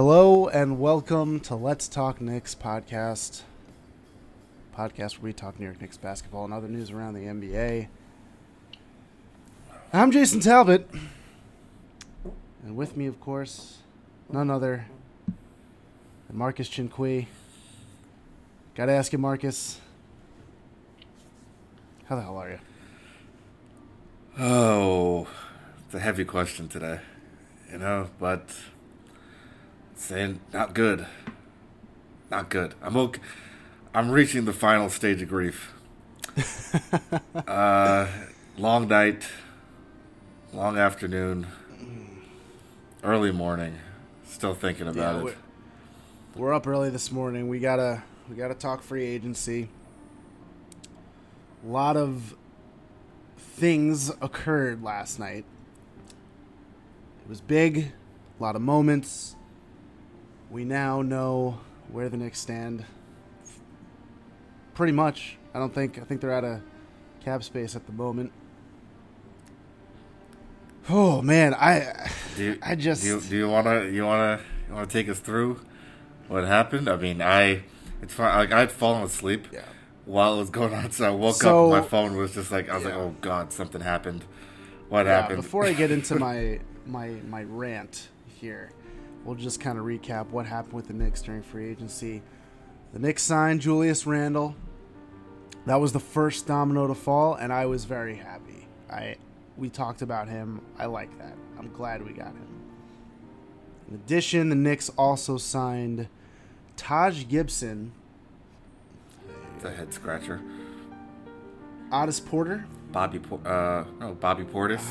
Hello and welcome to Let's Talk Knicks podcast. Podcast where we talk New York Knicks basketball and other news around the NBA. I'm Jason Talbot. And with me, of course, none other than Marcus Chinqui. Gotta ask you, Marcus. How the hell are you? Oh, it's a heavy question today, you know, but saying not good. Not good. I'm okay. I'm reaching the final stage of grief. uh, long night, long afternoon, early morning. Still thinking about Yeah, it. we're- We're up early this morning. We gotta we gotta talk free agency. A lot of things occurred last night. It was big, a lot of moments. We now know where the Knicks stand. Pretty much. I don't think I think they're out of cap space at the moment. Oh man, I Do you, I just- do you, do you wanna you wanna you wanna take us through what happened? I mean, I it's fine. Like I'd fallen asleep. Yeah. while it was going on. So I woke So- up, my phone was just like I was Yeah. like, "Oh God, something happened." What Yeah, happened? Before I get into my my my rant here, we'll just kind of recap what happened with the Knicks during free agency. The Knicks signed Julius Randle. That was the first domino to fall, and I was very happy. I we talked about him. I like that. I'm glad we got him. In addition, the Knicks also signed Taj Gibson, it's a head scratcher. Otis Porter, Bobby, Por- uh, no, Bobby Portis.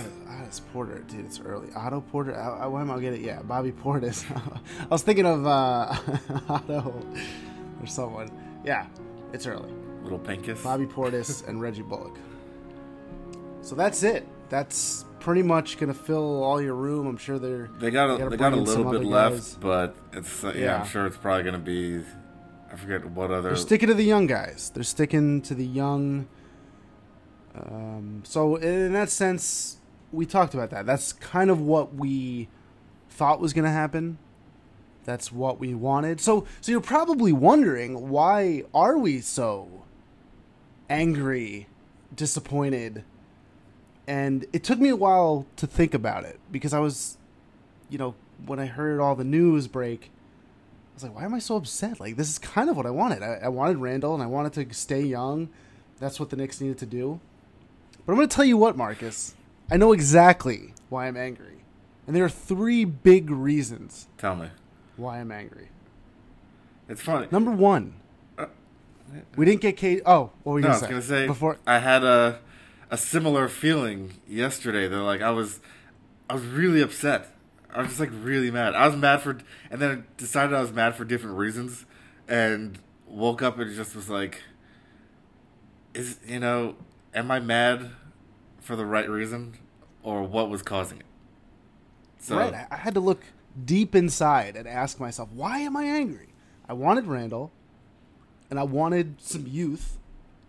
Otis Porter, dude, it's early. Otto Porter, I, I, why am I get it? Yeah, Bobby Portis. I was thinking of uh, Otto or someone. Yeah, it's early. Little Pinkus. Bobby Portis and Reggie Bullock. So that's it. That's pretty much gonna fill all your room. I'm sure they're They got they a, gotta they got a little bit left, but it's uh, yeah, Yeah. I'm sure it's probably gonna be. I forget what other. They're sticking to the young guys. They're sticking to the young. Um, so in that sense, we talked about that. That's kind of what we thought was going to happen. That's what we wanted. So, so you're probably wondering why are we so angry, disappointed, and it took me a while to think about it because I was, you know, when I heard all the news break, I was like, why am I so upset? Like, this is kind of what I wanted. I, I wanted Randle and I wanted to stay young. That's what the Knicks needed to do. But I'm going to tell you what, Marcus. I know exactly why I'm angry. And there are three big reasons Tell me, why I'm angry. it's funny. Number one, we didn't get KD. Oh, what were you No, I going to say? gonna say Before, I had a a similar feeling yesterday. That like I was I was really upset. I was just like really mad. I was mad for, and then I decided I was mad for different reasons, and woke up and just was like, is you know, am I mad for the right reason, or what was causing it? So right, I, I had to look deep inside and ask myself, why am I angry? I wanted Randle, and I wanted some youth,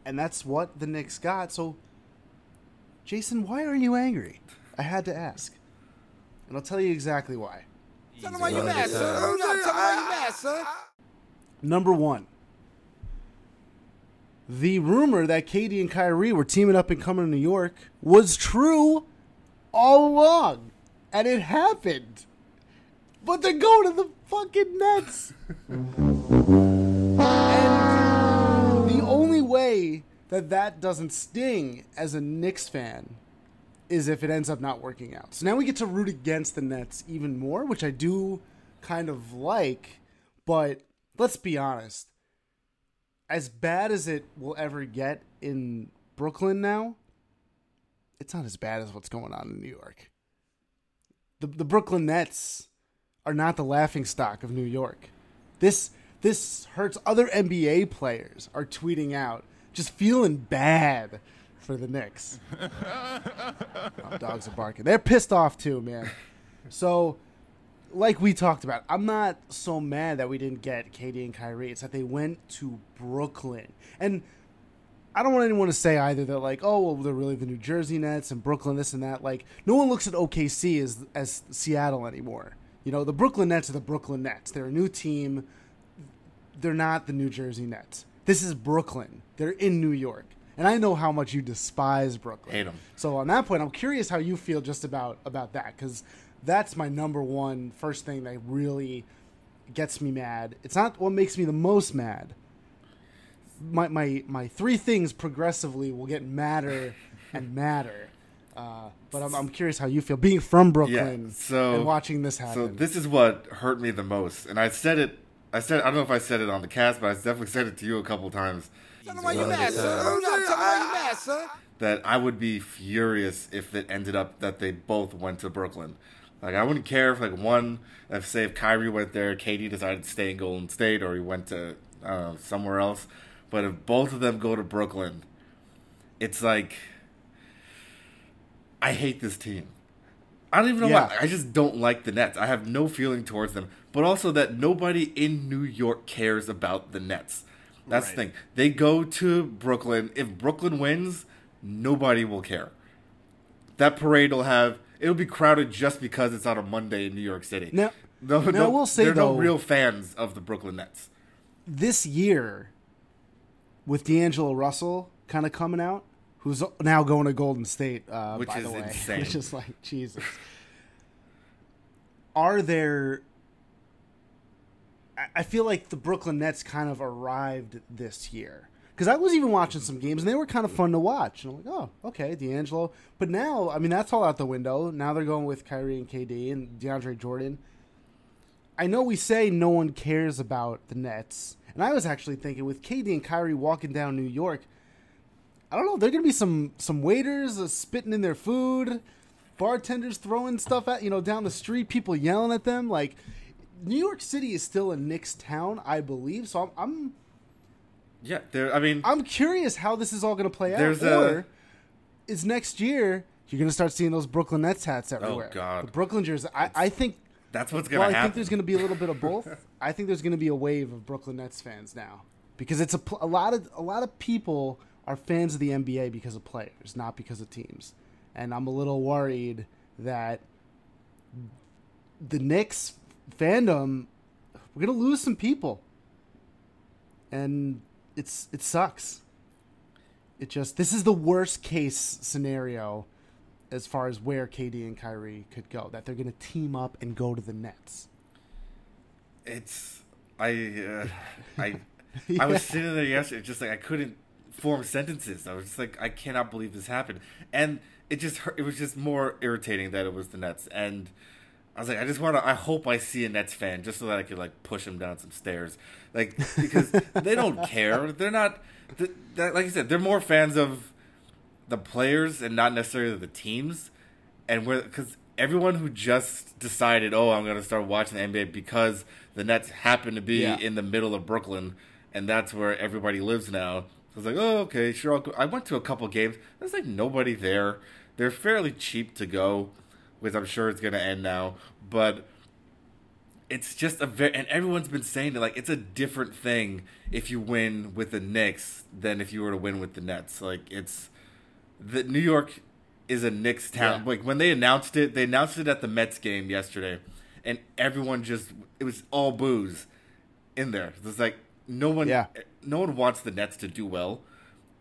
and that's what the Knicks got. So, Jason, why are you angry? I had to ask. And I'll tell you exactly why. Tell them why you mad, son. Tell them why you mad, son. Number one, the rumor that KD and Kyrie were teaming up and coming to New York was true all along. And it happened. But they're going to the fucking Nets. and the only way that that doesn't sting as a Knicks fan is if it ends up not working out. So now we get to root against the Nets even more, which I do kind of like. But let's be honest. As bad as it will ever get in Brooklyn now, it's not as bad as what's going on in New York. The the Brooklyn Nets are not the laughing stock of New York. This this hurts other NBA players are tweeting out just feeling bad for the Knicks. Oh, dogs are barking. They're pissed off too, man. So, like we talked about, I'm not so mad that we didn't get KD and Kyrie. It's that they went to Brooklyn. And I don't want anyone to say either that like, oh, well, they're really the New Jersey Nets and Brooklyn, this and that. Like, no one looks at OKC as as Seattle anymore. You know, the Brooklyn Nets are the Brooklyn Nets. They're a new team. They're not the New Jersey Nets. This is Brooklyn. They're in New York. And I know how much you despise Brooklyn. Hate them. So on that point, I'm curious how you feel just about about that because that's my number one first thing that really gets me mad. It's not what makes me the most mad. My my my three things progressively will get madder and madder. Uh, but I'm, I'm curious how you feel being from Brooklyn so- and watching this happen. So this is what hurt me the most, and I said it. I said I don't know if I said it on the cast, but I definitely said it to you a couple times. Tell them why you mad, son. Tell them why you mad, son. that I would be furious if it ended up that they both went to Brooklyn. Like I wouldn't care if like one, if say if Kyrie went there, KD decided to stay in Golden State, or he went to uh, somewhere else. But if both of them go to Brooklyn, it's like I hate this team. I don't even know Yeah. why. I just don't like the Nets. I have no feeling towards them. But also that nobody in New York cares about the Nets. That's Right. the thing. They go to Brooklyn. If Brooklyn wins, nobody will care. That parade will have it'll be crowded just because it's on a Monday in New York City. Now- no, now no, I will say, there are no though- real fans of the Brooklyn Nets. this year, with D'Angelo Russell kind of coming out, who's now going to Golden State, uh, Which by is the way, insane. which is like Jesus. Are there? I feel like the Brooklyn Nets kind of arrived this year because I was even watching some games and they were kind of fun to watch. And I'm like, oh, okay, D'Angelo. But now, I mean, that's all out the window. Now they're going with Kyrie and KD and DeAndre Jordan. I know we say no one cares about the Nets, and I was actually thinking with KD and Kyrie walking down New York, I don't know. There are gonna be some some waiters uh, spitting in their food, bartenders throwing stuff at you know down the street, people yelling at them. Like New York City is still a Knicks town, I believe. So I'm I'm Yeah, there. I mean, I'm curious how this is all gonna play out. There's a- or is next year you're gonna start seeing those Brooklyn Nets hats oh, everywhere? Oh, God. the Brooklyn jersey. I, I think that's what's gonna well, I think there's going to be a little bit of both. I think there's going to be a wave of Brooklyn Nets fans now because it's a, a lot of a lot of people are fans of the NBA because of players, not because of teams. And I'm a little worried that the Knicks fandom we're going to lose some people. And it's it sucks. It just this is the worst case scenario as far as where KD and Kyrie could go. That they're going to team up and go to the Nets. it's I uh, I I was sitting there yesterday, just like I couldn't form sentences. I was just like, I cannot believe this happened, and it just it was just more irritating that it was the Nets, and I was like, I just want to. I hope I see a Nets fan just so that I could like push him down some stairs, like because they don't care. They're not. like I said, they're more fans of the players and not necessarily the teams. And where because everyone who just decided, oh, I'm going to start watching the NBA because the Nets happen to be Yeah. in the middle of Brooklyn, and that's where everybody lives now. I was like, oh, okay, sure. I went to a couple games. There's like nobody there. They're fairly cheap to go, which I'm sure it's going to end now. But it's just a very and everyone's been saying that like it's a different thing if you win with the Knicks than if you were to win with the Nets. Like it's the New York is a Knicks town. Yeah. Like when they announced it, they announced it at the Mets game yesterday, and everyone just it was all booze in there. It was like no one, Yeah. no one wants the Nets to do well,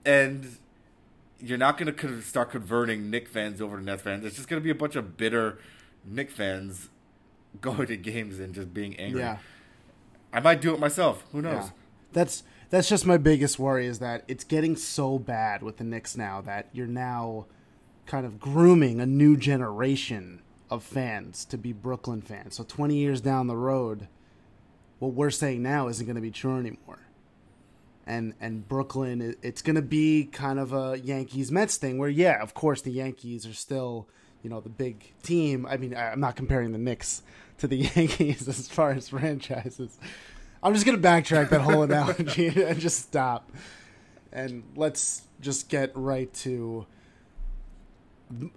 and you're not going to start converting Knick fans over to Nets fans. It's just going to be a bunch of bitter Knick fans going to games and just being angry. Yeah. I might do it myself. Who knows? Yeah. That's that's just my biggest worry is that it's getting so bad with the Knicks now that you're now kind of grooming a new generation of fans to be Brooklyn fans. So 20 years down the road, what we're saying now isn't going to be true anymore. And and Brooklyn, it's going to be kind of a Yankees Mets thing where yeah, of course the Yankees are still you know the big team. I mean, I'm not comparing the Knicks to the Yankees as far as franchises. I'm just gonna backtrack that whole analogy and just stop, and let's just get right to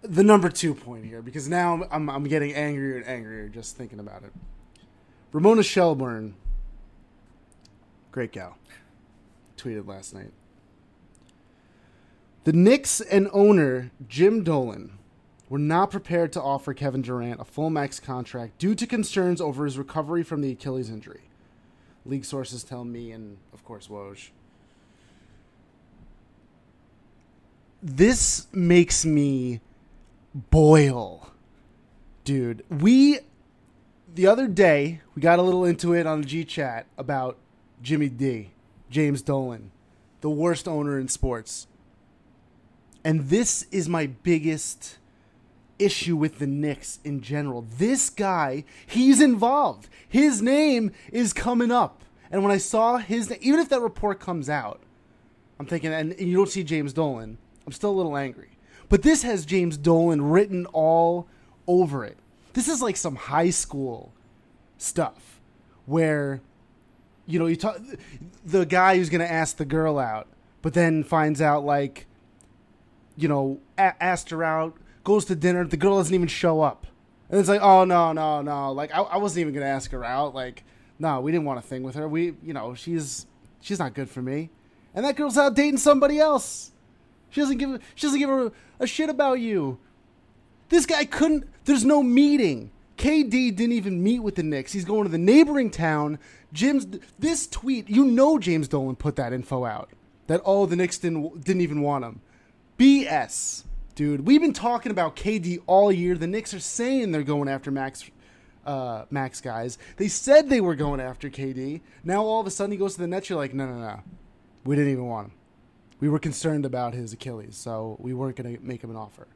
the number two point here because now I'm, I'm getting angrier and angrier just thinking about it. Ramona Shelburne, great gal, tweeted last night. The Knicks and owner Jim Dolan We're not prepared to offer Kevin Durant a full max contract due to concerns over his recovery from the Achilles injury. League sources tell me, and of course, Woj. This makes me boil. Dude, we the other day we got a little into it on the G chat about Jimmy D, James Dolan, the worst owner in sports. And this is my biggest issue with the Knicks in general. This guy, he's involved. His name is coming up. And when I saw his even if that report comes out, I'm thinking, and you don't see James Dolan, I'm still a little angry. But this has James Dolan written all over it. This is like some high school stuff where, you know, you talk the guy who's going to ask the girl out, but then finds out like, you know, a- asked her out, goes to dinner, the girl doesn't even show up, and it's like, oh no, no, no, like I, I wasn't even going to ask her out, like, no, we didn't want a thing with her. We, you know, she's she's not good for me, and that girl's out dating somebody else. She doesn't give she doesn't give a, a shit about you. This guy couldn't. There's no meeting. KD didn't even meet with the Knicks. He's going to the neighboring town. Jim's this tweet. You know James Dolan put that info out that oh the Knicks didn't didn't even want him. BS, dude. We've been talking about KD all year. The Knicks are saying they're going after Max. Uh, Max guys. They said they were going after KD. Now all of a sudden he goes to the Nets. You're like, no, no, no. We didn't even want him. We were concerned about his Achilles, so we weren't going to make him an offer.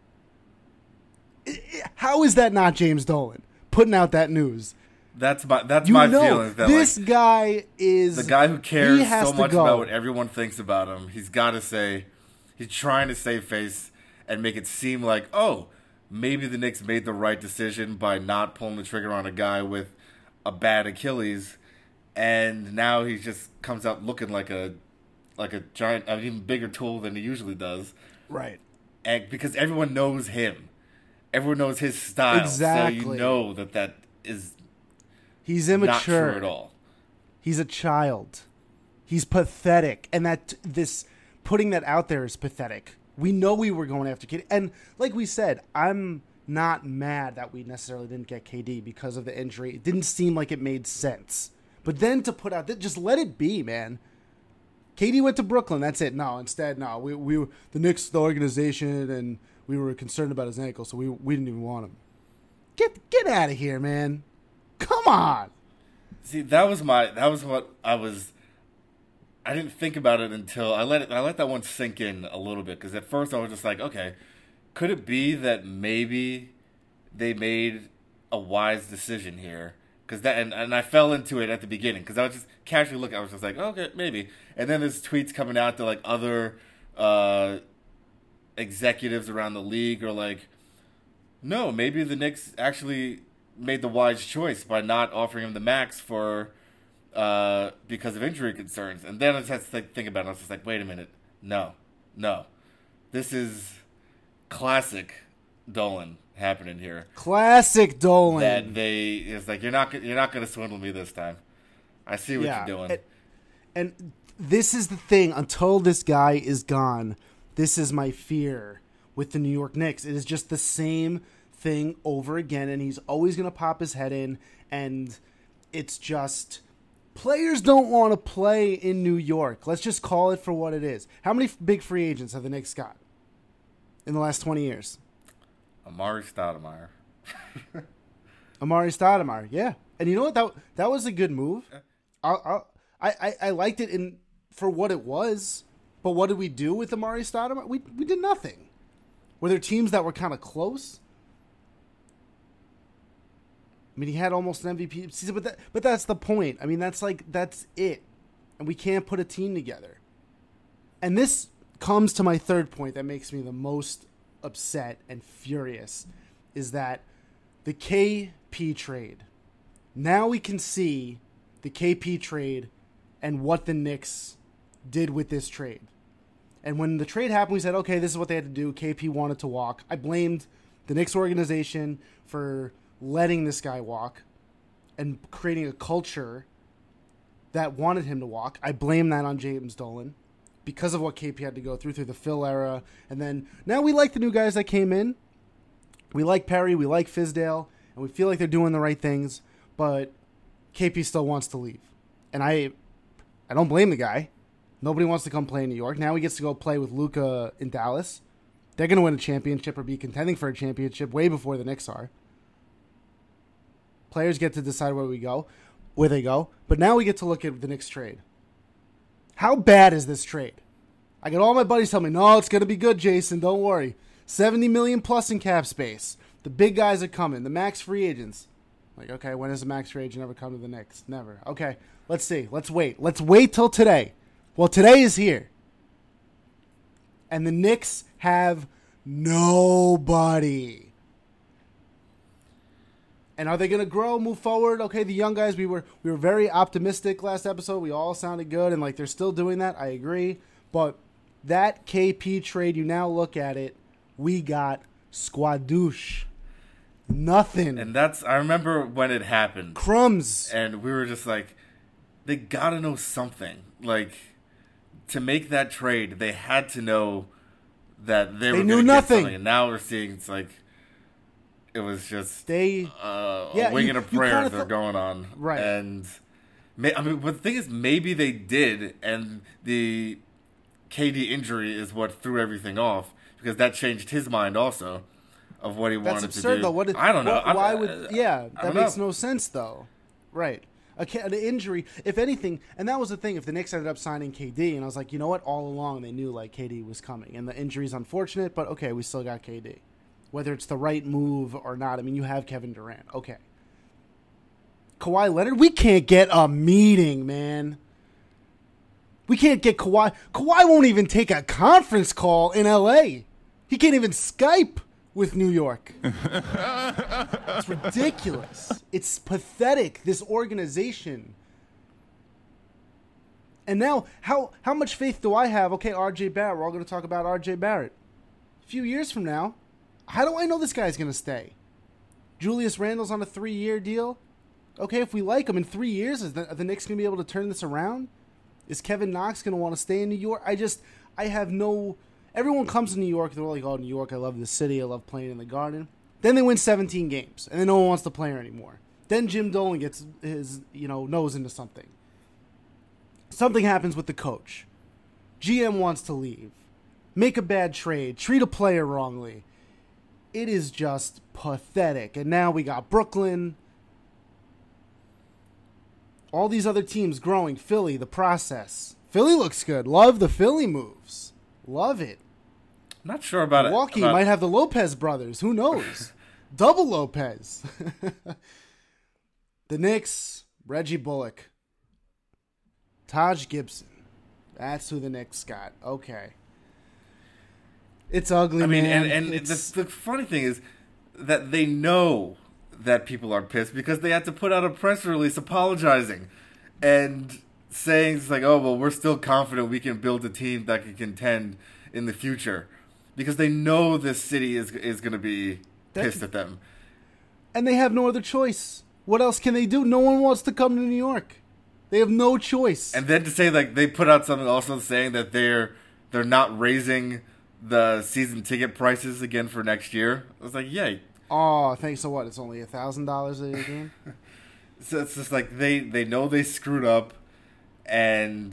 How is that not James Dolan putting out that news? That's my that's You my know, feelings. That this like, guy is the guy who cares so much go. about what everyone thinks about him, he's got to say, he's trying to save face and make it seem like, oh, maybe the Knicks made the right decision by not pulling the trigger on a guy with a bad Achilles, and now he just comes out looking like a like a giant, an even bigger tool than he usually does, right. and because everyone knows him, everyone knows his style, so Exactly. you know that that is He's not immature. at all. He's a child. He's pathetic, and that this putting that out there is pathetic. We know we were going after KD, and like we said, I'm not mad that we necessarily didn't get KD because of the injury. It didn't seem like it made sense. But then to put out, that just let it be, man. KD went to Brooklyn. That's it. No, instead, no. We we the Knicks, the organization, and we were concerned about his ankle, so we we didn't even want him. Get get out of here, man. Come on. See, that was my that was what I was. I didn't think about it until I let it. I let that one sink in a little bit because at first I was just like, okay, could it be that maybe they made a wise decision here? Because that and, and I fell into it at the beginning because I was just casually looking. I was just like, okay, maybe. And then there's tweets coming out to like other uh, executives around the league are like, no, maybe the Knicks actually made the wise choice by not offering him the max for uh, because of injury concerns. And then I just had to think, about it. I was just like, wait a minute, no, no, this is classic Dolan happening here. Classic Dolan. That they it's like you're not gonna- you're not going to swindle me this time. I see what Yeah, you're doing. and- And this is the thing. Until this guy is gone, this is my fear with the New York Knicks. It is just the same thing over again, and he's always going to pop his head in. And it's just players don't want to play in New York. Let's just call it for what it is. How many big free agents have the Knicks got in the last twenty years? Amar'e Stoudemire. Amar'e Stoudemire, yeah. And you know what? That that was a good move. I I I, I liked it in for what it was. But what did we do with Amar'e Stoudemire? We we did nothing. Were there teams that were kind of close? I mean, he had almost an MVP season, but that but that's the point. I mean, that's like that's it, and we can't put a team together. And this comes to my third point that makes me the most upset and furious, is that the KP trade. Now we can see the KP trade and what the Knicks did with this trade. And when the trade happened, we said, okay, this is what they had to do. KP wanted to walk. I blamed the Knicks organization for letting this guy walk and creating a culture that wanted him to walk. I blame that on James Dolan because of what KP had to go through through the Phil era. And then now we like the new guys that came in. We like Perry, we like Fizdale, and we feel like they're doing the right things, but KP still wants to leave. And I I don't blame the guy. Nobody wants to come play in New York. Now he gets to go play with Luka in Dallas. They're going to win a championship or be contending for a championship way before the Knicks are. Players get to decide where we go, where they go. But now we get to look at the Knicks trade. How bad is this trade? I got all my buddies telling me, "No, it's going to be good, Jason. Don't worry. 70 million plus in cap space. The big guys are coming. The max free agents." Like, okay, when does a max free agent ever come to the Knicks? Never. Okay, let's see. Let's wait. Let's wait till today. Well, today is here. And the Knicks have nobody. And are they going to grow, move forward? Okay, the young guys, we were we were very optimistic last episode. We all sounded good and like they're still doing that. I agree. But that KP trade, you now look at it, we got squadouche. Nothing. And that's I remember when it happened. Crumbs. And we were just like they got to know something. Like to make that trade, they had to know that they, They were knew nothing. And now we're seeing it's like it was just They uh, Yeah, a wing you- and a prayer they're thought- going on. Right. And may, I mean, but the thing is, maybe they did, and the KD injury is what threw everything off because that changed his mind also of what he That's wanted absurd, to do. though. What is, I don't know. what- why uh, would? Yeah, that makes know. no sense, though. Right. A, an injury, if anything, and that was the thing. If the Knicks ended up signing KD, and I was like, you know what? All along they knew like KD was coming, and the injury's unfortunate, but okay, we still got KD. Whether it's the right move or not, I mean, you have Kevin Durant. Okay. Kawhi Leonard, we can't get a meeting, man. We can't get Kawhi. Kawhi won't even take a conference call in LA. He can't even Skype with New York. it's ridiculous. It's pathetic. This organization. And now, how how much faith do I have? Okay, R.J. Barrett. We're all going to talk about R.J. Barrett. A few years from now, how do I know this guy's going to stay? Julius Randle's on a three-year deal. Okay, if we like him in three years, is the, the Knicks going to be able to turn this around? Is Kevin Knox going to want to stay in New York? I just, I have no. Everyone comes to New York. They're like, "Oh, New York! I love the city. I love playing in the Garden." Then they win 17 games, and then no one wants to play her anymore. Then Jim Dolan gets his, you know, nose into something. Something happens with the coach. GM wants to leave. Make a bad trade. Treat a player wrongly. It is just pathetic. And now we got Brooklyn. All these other teams growing. Philly, the process. Philly looks good. Love the Philly moves. Love it. Not sure about Milwaukee it. about- might have the Lopez brothers. Who knows? Double Lopez. the Knicks, Reggie Bullock, Taj Gibson. That's who the Knicks got. Okay. It's ugly, I mean, man. and and It's- the, the funny thing is that they know that people are pissed because they had to put out a press release apologizing and saying it's like, oh well, we're still confident we can build a team that can contend in the future because they know this city is is going to be pissed at them. and they have no other choice. What else can they do? No one wants to come to New York. They have no choice. And then to say like they put out something also saying that they're they're not raising the season ticket prices again for next year. I was like, yay. oh, thanks. So what? It's only a thousand dollars a game. So it's just like they they know they screwed up, and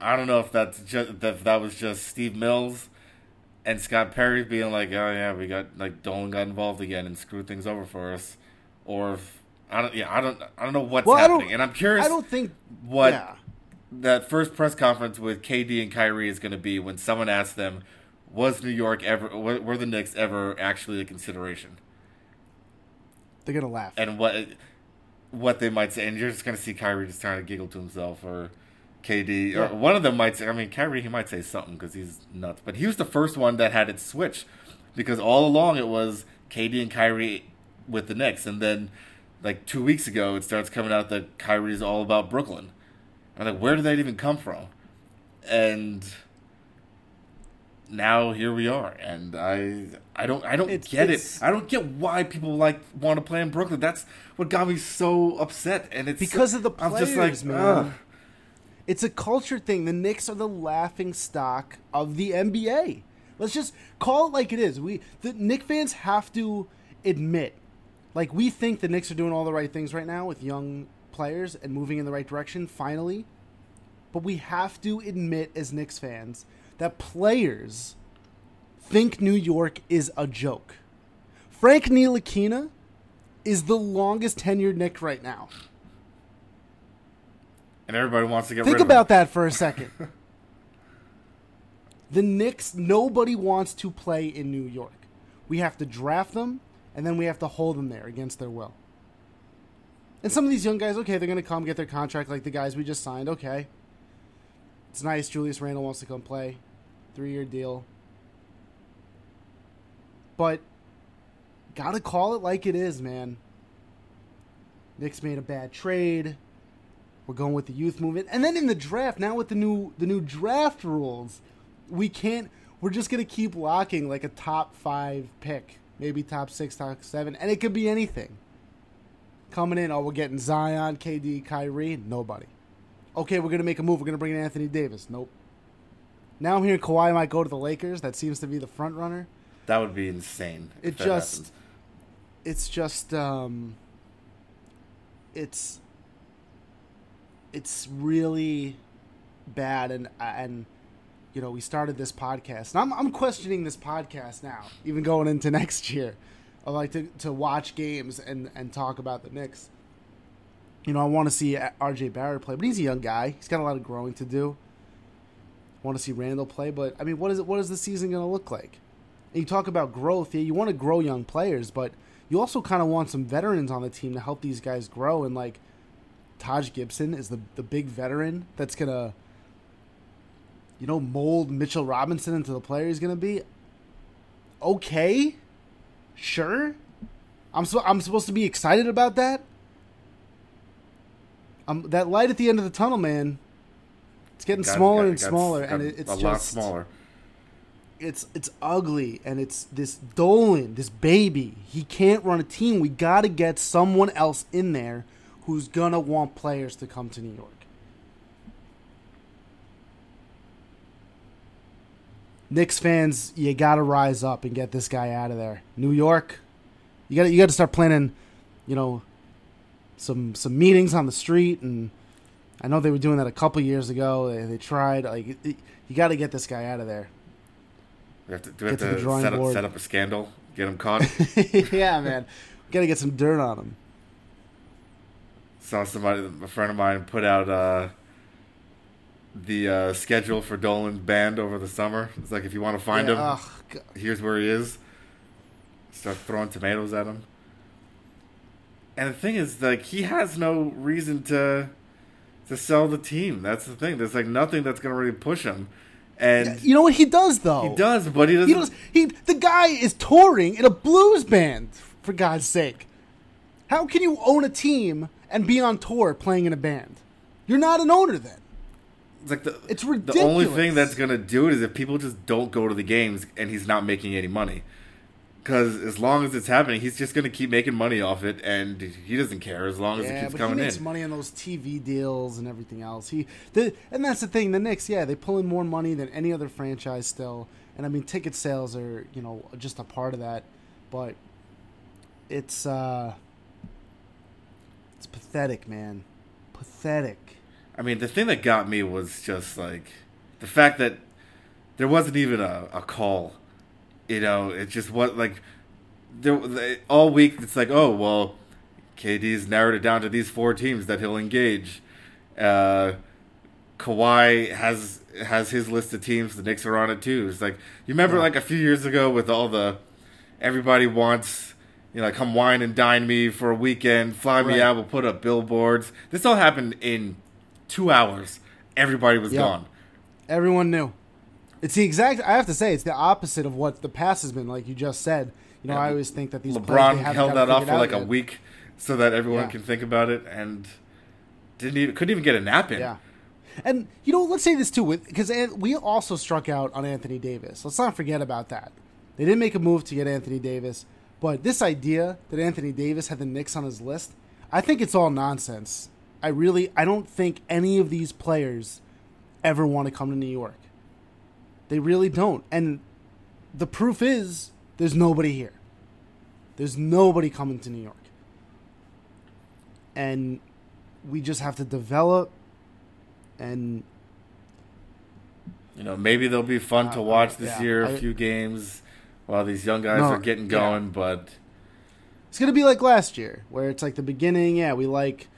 I don't know if that's just if that was just Steve Mills and Scott Perry being like, oh yeah, we got like Dolan got involved again and screwed things over for us, or if I don't yeah I don't I don't know what's Well, happening, and I'm curious I don't think what Yeah. that first press conference with KD and Kyrie is going to be when someone asks them, was New York ever were, were the Knicks ever actually a consideration? they're gonna laugh. and what what they might say, and you're just gonna see Kyrie just trying to giggle to himself, or KD, Yeah. or one of them might say. I mean, Kyrie he might say something because he's nuts, but he was the first one that had it switch, because all along it was KD and Kyrie with the Knicks, and then like two weeks ago it starts coming out that Kyrie's all about Brooklyn. I'm like, where did that even come from? And now here we are, and I I don't I don't It's- get it's- it. I don't get why people like want to play in Brooklyn. That's what got me so upset, and it's Because of the players, I'm just like, man. ugh. It's a culture thing. The Knicks are the laughing stock of the NBA. Let's just call it like it is. We the Knick fans have to admit, like we think the Knicks are doing all the right things right now with young players and moving in the right direction finally. But we have to admit as Knicks fans that players think New York is a joke. Frank Ntilikina is the longest tenured Knick right now. And everybody wants to get Think rid of the. Think about that for a second. the Knicks, nobody wants to play in New York. We have to draft them, and then we have to hold them there against their will. And some of these young guys, okay, they're going to come get their contract like the guys we just signed. Okay. It's nice. Julius Randle wants to come play. Three year deal. But, got to call it like it is, man. Knicks made a bad trade. We're going with the youth movement, and then in the draft now with the new the new draft rules, we can't. We're just gonna keep locking like a top five pick, maybe top six, top seven, and it could be anything. Coming in, oh, we're getting Zion, KD, Kyrie, nobody. Okay, we're gonna make a move. We're gonna bring in Anthony Davis. Nope. Now I'm hearing Kawhi might go to the Lakers. That seems to be the front runner. That would be insane. It just, it's just, um, it's, it's really bad, and and you know we started this podcast, and I'm I'm questioning this podcast now, even going into next year. I like to to watch games and and talk about the Knicks. You know, I want to see R.J. Barrett play, but he's a young guy. He's got a lot of growing to do. I want to see Randle play, but I mean, what is it? What is the season going to look like? And you talk about growth. Yeah, you want to grow young players, but you also kind of want some veterans on the team to help these guys grow. And like Taj Gibson is the the big veteran that's gonna, you know, mold Mitchell Robinson into the player he's gonna be. Okay, sure. I'm so I'm supposed to be excited about that. Um, that light at the end of the tunnel, man. It's getting Got- smaller got- and got- smaller, and it, it's a just lot smaller. it's it's ugly and it's this Dolan, this baby. He can't run a team. We got to get someone else in there who's gonna want players to come to New York. Knicks fans, you got to rise up and get this guy out of there. New York, you gotta you got to start planning, you know, some some meetings on the street and I know they were doing that a couple years ago. They, they tried like it, it- you got to get this guy out of there. We have to, do we Get have to the to drawing set up, board. set up a scandal, get him caught. yeah, man. Got to get some dirt on him. Saw somebody, a friend of mine, put out uh, the uh, schedule for Dolan's band over the summer. It's like if you want to find Yeah, him, God. here's where he is. Start throwing tomatoes at him. And the thing is, like, he has no reason to to sell the team. That's the thing. There's like nothing that's gonna really push him. And You know what he does though? he does, but he doesn't. He does. He the guy is touring in a blues band. For God's sake, how can you own a team and be on tour playing in a band? You're not an owner then. It's like the It's ridiculous. The only thing that's gonna do it is if people just don't go to the games and he's not making any money. Because as long as it's happening, he's just gonna keep making money off it, and he doesn't care as long as it Yeah, keeps but coming he makes in. money on those TV deals and everything else. He, the, and that's the thing. The Knicks, yeah, they pull in more money than any other franchise still. And I mean, ticket sales are you know just a part of that, but it's uh, it's pathetic, man, pathetic. I mean, the thing that got me was just like the fact that there wasn't even a, a call. You know, it just what like there all week. It's like, oh well, KD's narrowed it down to these four teams that he'll engage. Uh, Kawhi has has his list of teams. The Knicks are on it too. It's like you remember Yeah. like a few years ago with all the everybody wants you know come wine and dine me for a weekend, fly me out. We'll put up billboards. This all happened in two hours. Everybody was Yeah. gone. Everyone knew. It's the exact. I have to say, it's the opposite of what the past has been. Like you just said, you know, Yeah, I always think that these players, LeBron haven't held that off for like a yet. week so that everyone Yeah. can think about it and didn't even couldn't even get a nap in. Yeah. And you know, let's say this too, because we also struck out on Anthony Davis. Let's not forget about that. They didn't make a move to get Anthony Davis, but this idea that Anthony Davis had the Knicks on his list, I think it's all nonsense. I really, I don't think any of these players ever want to come to New York. They really don't. And the proof is there's nobody here. There's nobody coming to New York. And we just have to develop and You know, maybe they'll be fun to Uh, watch this yeah, year. A I- few games while these young guys No, are getting yeah. going, but It's gonna be like last year, where it's like the beginning. Yeah, we like.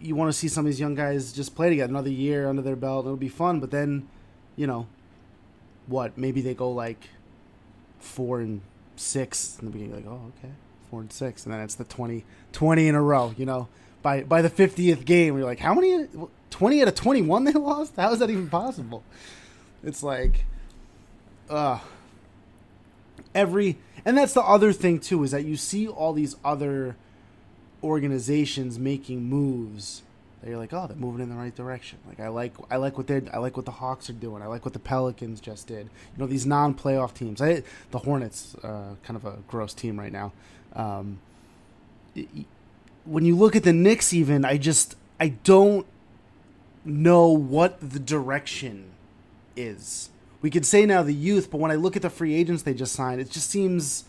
You want to see some of these young guys just play together another year under their belt. It'll be fun, but then, you know, what? Maybe they go like four and six in the beginning. Like, oh, okay, four and six, and then it's the 20, 20 in a row. You know, by by the fiftieth game, you're like, how many? Twenty out of twenty-one they lost. How is that even possible? It's like, uh every and that's the other thing too is that you see all these other organizations making moves that you're like oh they're moving in the right direction. Like i like i like what they're i like what the hawks are doing. I like what the pelicans just did. You know these non-playoff teams. I the hornets uh, kind of a gross team right now. Um, y- when you look at the Knicks even i just i don't know what the direction is we could say now the youth, but when I look at the free agents they just signed, it just seems.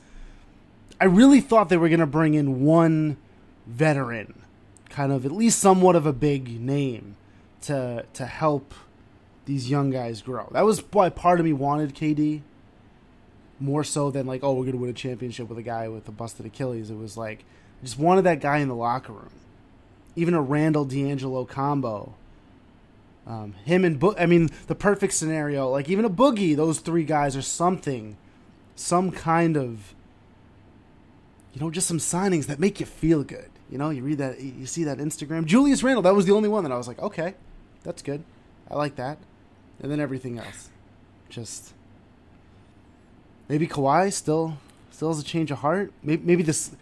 I really thought they were going to bring in one veteran, kind of at least somewhat of a big name, to to help these young guys grow. That was why part of me wanted KD. More so than like, oh, we're going to win a championship with a guy with a busted Achilles. It was like, just wanted that guy in the locker room. Even a Randle D'Angelo combo um, him and Bo- I mean, the perfect scenario, like even a Boogie, those three guys are something, some kind of, you know, just some signings that make you feel good. You know, you read that, you see that Instagram. Julius Randle, that was the only one that I was like, okay, that's good. I like that. And then everything else, just maybe Kawhi still still has a change of heart. Maybe, maybe this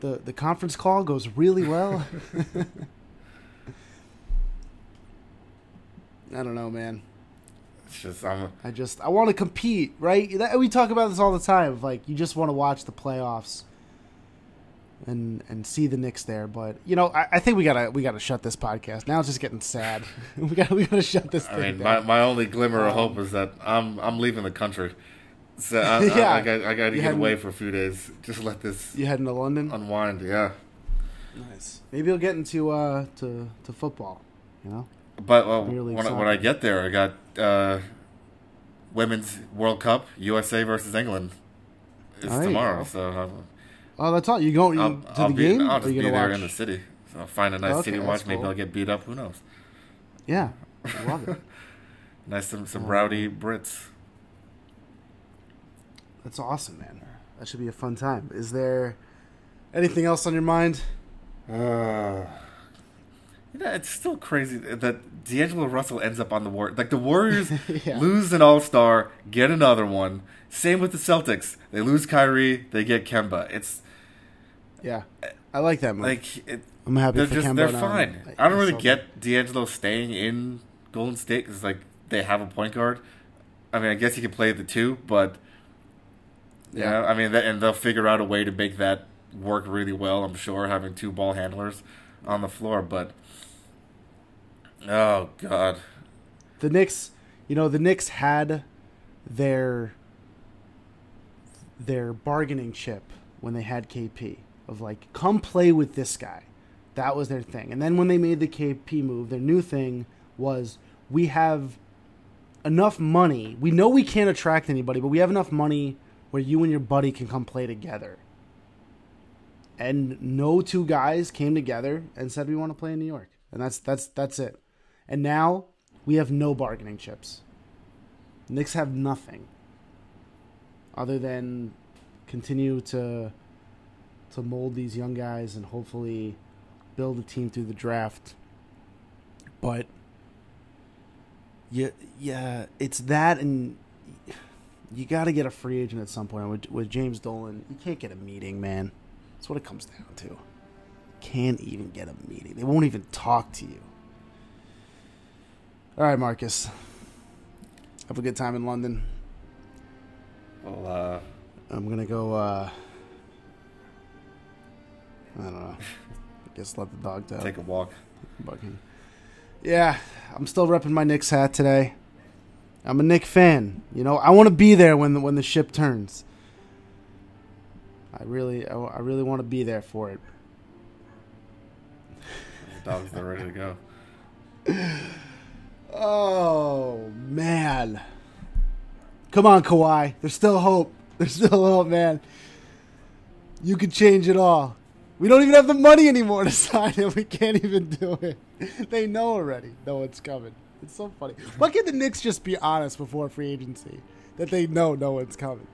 the the conference call goes really well. I don't know, man. it's just I'm I just I want to compete, right? That, we talk about this all the time. Like you just want to watch the playoffs and and see the Knicks there. But you know, I, I think we gotta we gotta shut this podcast. Now it's just getting sad. we got to we gotta shut this I thing mean, my, down. my only glimmer of Um, hope is that I'm I'm leaving the country. So I, Yeah. I, I, got, I got to You get away for a few days. Just let this you heading to London? unwind. Yeah, Nice. Maybe you'll get into uh to to football. You know. But uh, when, I- when I get there, I got uh, women's World Cup, USA versus England. Is There you tomorrow, so I'll, Oh, that's all. You going I'll, to I'll the be, game? I'll or just you be gonna there watch? in the city. So I'll find a nice Okay, city to that's watch. Maybe. I'll get beat up. Who knows? Yeah, I love it. Nice some some Oh. rowdy Brits. That's awesome, man. That should be a fun time. Is there anything else on your mind? Uh, yeah, it's still crazy that D'Angelo Russell ends up on the war. Like the Warriors Yeah. lose an All Star, get another one. Same with the Celtics. They lose Kyrie, they get Kemba. It's Yeah, I like that move. like it, I'm happy they're for just Kemba they're fine. I don't really get D'Angelo staying in Golden State because like they have a point guard. I mean, I guess he can play the two, but yeah, Yeah. I mean, that, and they'll figure out a way to make that work really well. I'm sure having two ball handlers on the floor, but oh god, the Knicks. You know, the Knicks had their their bargaining chip when they had KP of like, come play with this guy. That was their thing. And then when they made the KP move, their new thing was we have enough money. We know we can't attract anybody, but we have enough money where you and your buddy can come play together. And no two guys came together and said we want to play in New York. And that's that's that's it. And now we have no bargaining chips. Knicks have nothing other than continue to to mold these young guys and hopefully build a team through the draft. But yeah, yeah, it's that, and you got to get a free agent at some point. With, with James Dolan, you can't get a meeting, man. That's what it comes down to. Can't even get a meeting. They won't even talk to you. All right, Marcus. Have a good time in London. well, uh, I'm gonna go. uh I don't know. I guess let the dog out. take a walk. Bucking. Yeah, I'm still repping my Knicks hat today. I'm a Knick fan. You know, I want to be there when the, when the ship turns. I really, I, I really want to be there for it. The dogs are ready to go. Oh man! Come on, Kawhi. There's still hope. There's still hope, man. You could change it all. We don't even have the money anymore to sign it. We can't even do it. They know already. No one's coming. It's so funny. Why can't the Knicks just be honest before free agency that they know no one's coming?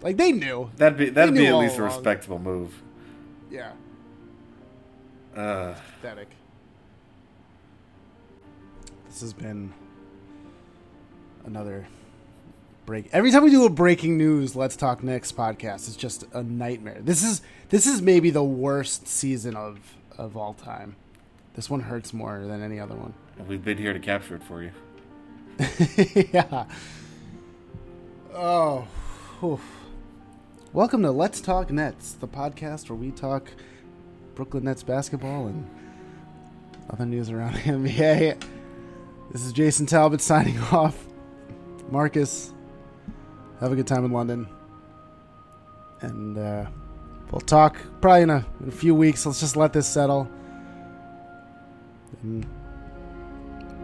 Like they knew. That'd be that'd be at least a respectable move. Yeah. Uh, Pathetic. This has been another break. Every time we do a breaking news, let's talk Knicks podcast. It's just a nightmare. This is this is maybe the worst season of of all time. This one hurts more than any other one. we've been here to capture it for you. yeah. Oh. oof. Welcome to Let's Talk Nets, the podcast where we talk Brooklyn Nets basketball and other news around the NBA. This is Jason Talbot signing off. Marcus, have a good time in London. And uh, we'll talk probably in a, in a few weeks. Let's just let this settle. And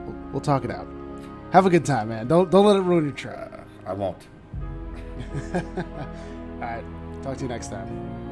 we'll, we'll talk it out. Have a good time, man. Don't don't let it ruin your trip. I won't. All right. Talk to you next time.